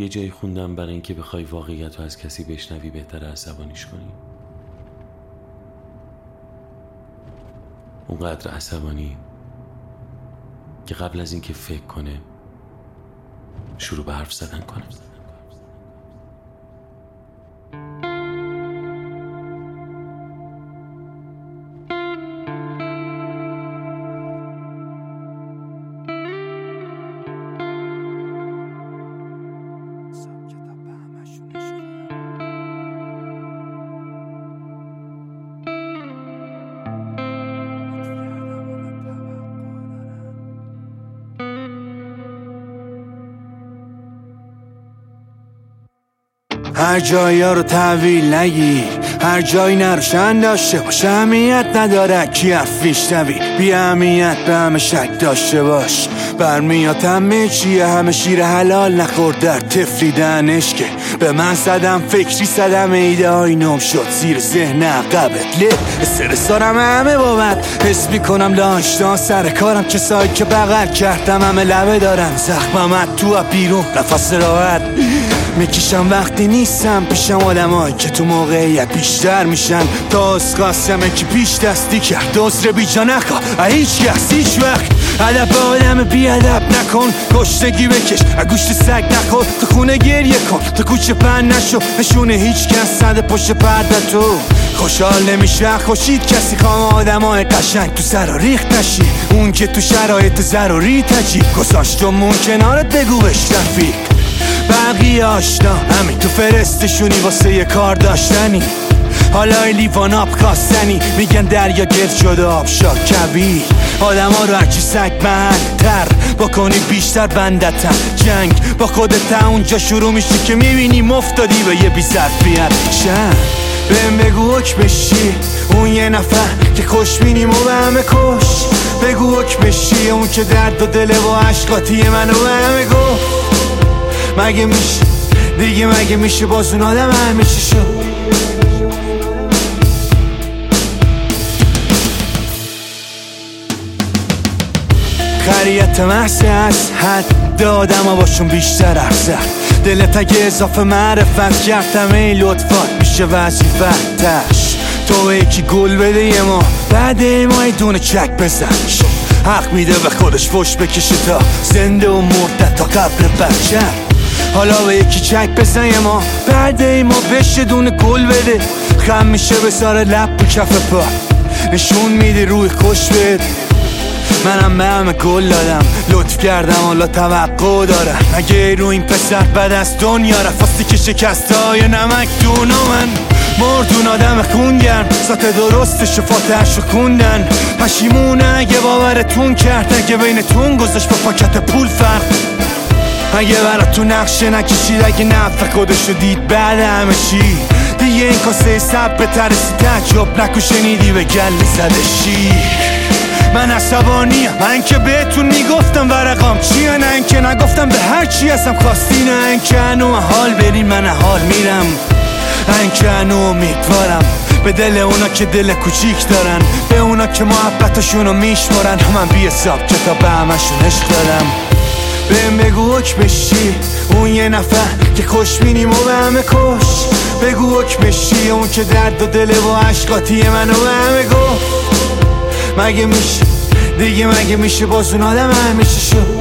یه جایی خوندم برای اینکه بخوای واقعیت رو از کسی بشنوی بهتر عصبانیش کنی. اونقدر عصبانی که قبل از اینکه فکر کنه شروع به حرف زدن کنه. هر جایی رو تحویل نگی. هر جایی نروشن داشته باش. اهمیت نداره کی حرف میشنوی بی اهمیت به همه شک داشته باش. برمیاد همه چیه؟ همه شیر حلال نخور در تفریدنش که به من صدم فکری صدم ایده های نم شد. زیر ذهن عقبت. له استرس دارم همه بابت حس می‌کنم داشتان سر کارم. کسایی که بغل کردم همه لبه دارن. زخمم تو بیرون. نفس راحت. می‌کشم وقتی نیستم پیشم آدمایی که تو موقعیت بیشتر میشن. تا از قاسمه که پیش دستی کرد. دوزر بیجا نخوا هیچ کس هیچ وقت. ادب آدم بیادب نکن. کشتگی بکش. گوشت سگ نخور. تو خونه گریه کن. تو کوچه پن نشو. نشونه هیچ کس. صد پشت پرده تو. خوشحال نمیشه خوشید کسی. خوام آدم های قشنگ تو سر ریخت نشی. اون که تو شرایط ضروری تجی. گذاشتمون کنارت بگو بش رفیق بقیه آشنا. همین. تو فرستشونی واسه یه کار داشتنی. حالا لیوان آب کاستنی میگن دریا گرد شده آب شا کبیر. ها رو هرچی تر بکنی بیشتر بندتن جنگ با خودت اونجا شروع میشه که می‌بینی مفتادی به یه بی ظرفیت شن بهم بگو حک بشی. اون یه نفر که خوش بینیم و به همه کش. بگو حک بشی. اون که درد و دل و عشقاتی منو به همه گفت. مگه میشه؟ دیگه مگه میشه باز اون آدم همیشه شد؟ خریت محصه از حد آدم ها باشون بیشتر ارزد دلت اگه اضافه معرفت کردم ای لطفات میشه وظیفتش. تو یکی گل بده یه ما بعد ما ای دونه چک بزن حق میده به خودش فش بکشه تا زنده و مرده تا قبل بچه. حالا به یکی چک بزن ما. بعد ما بشه دونه گل بده. خم میشه به سر لب و کف پا. نشون میده روی خوش بده. منم به همه گل دادم. لطف کردم حالا توقع دارم. اگه رو این پسر بد از دنیا رفاستی که شکست های نمک دونا من. مردون آدم خونگرم سات درست شفاتش رو خوندن. پشیمونه اگه باورتون کرد اگه بینتون گذاشت با پاکت پول فرق. اگه تو نقشه نکشید اگه نفع خودشو دید بعد همه چی. دیگه این کاسه سب به ترسی تجرب نکو شنیدی به گل زده شیر من عصبانیم من که بهتون می‌گفتم ورقام چیه؟ نه اینکه نگفتم به هر چی هستم. خواستی نه اینکه انو حال برین من حال میرم. اینکه انو امیدوارم. به دل اونا که دل کوچیک دارن. به اونا که محبتشونو میشمارن. من بی حساب کتاب به همشون عشق دارم. بهم بگو بشی. اون یه نفر که خوش بینیم و به همه کش. بگو بشی اون که درد و دل و عشقاتی منو به همه گفت. مگه میشه؟ دیگه مگه میشه باز اون آدم همیشه شد؟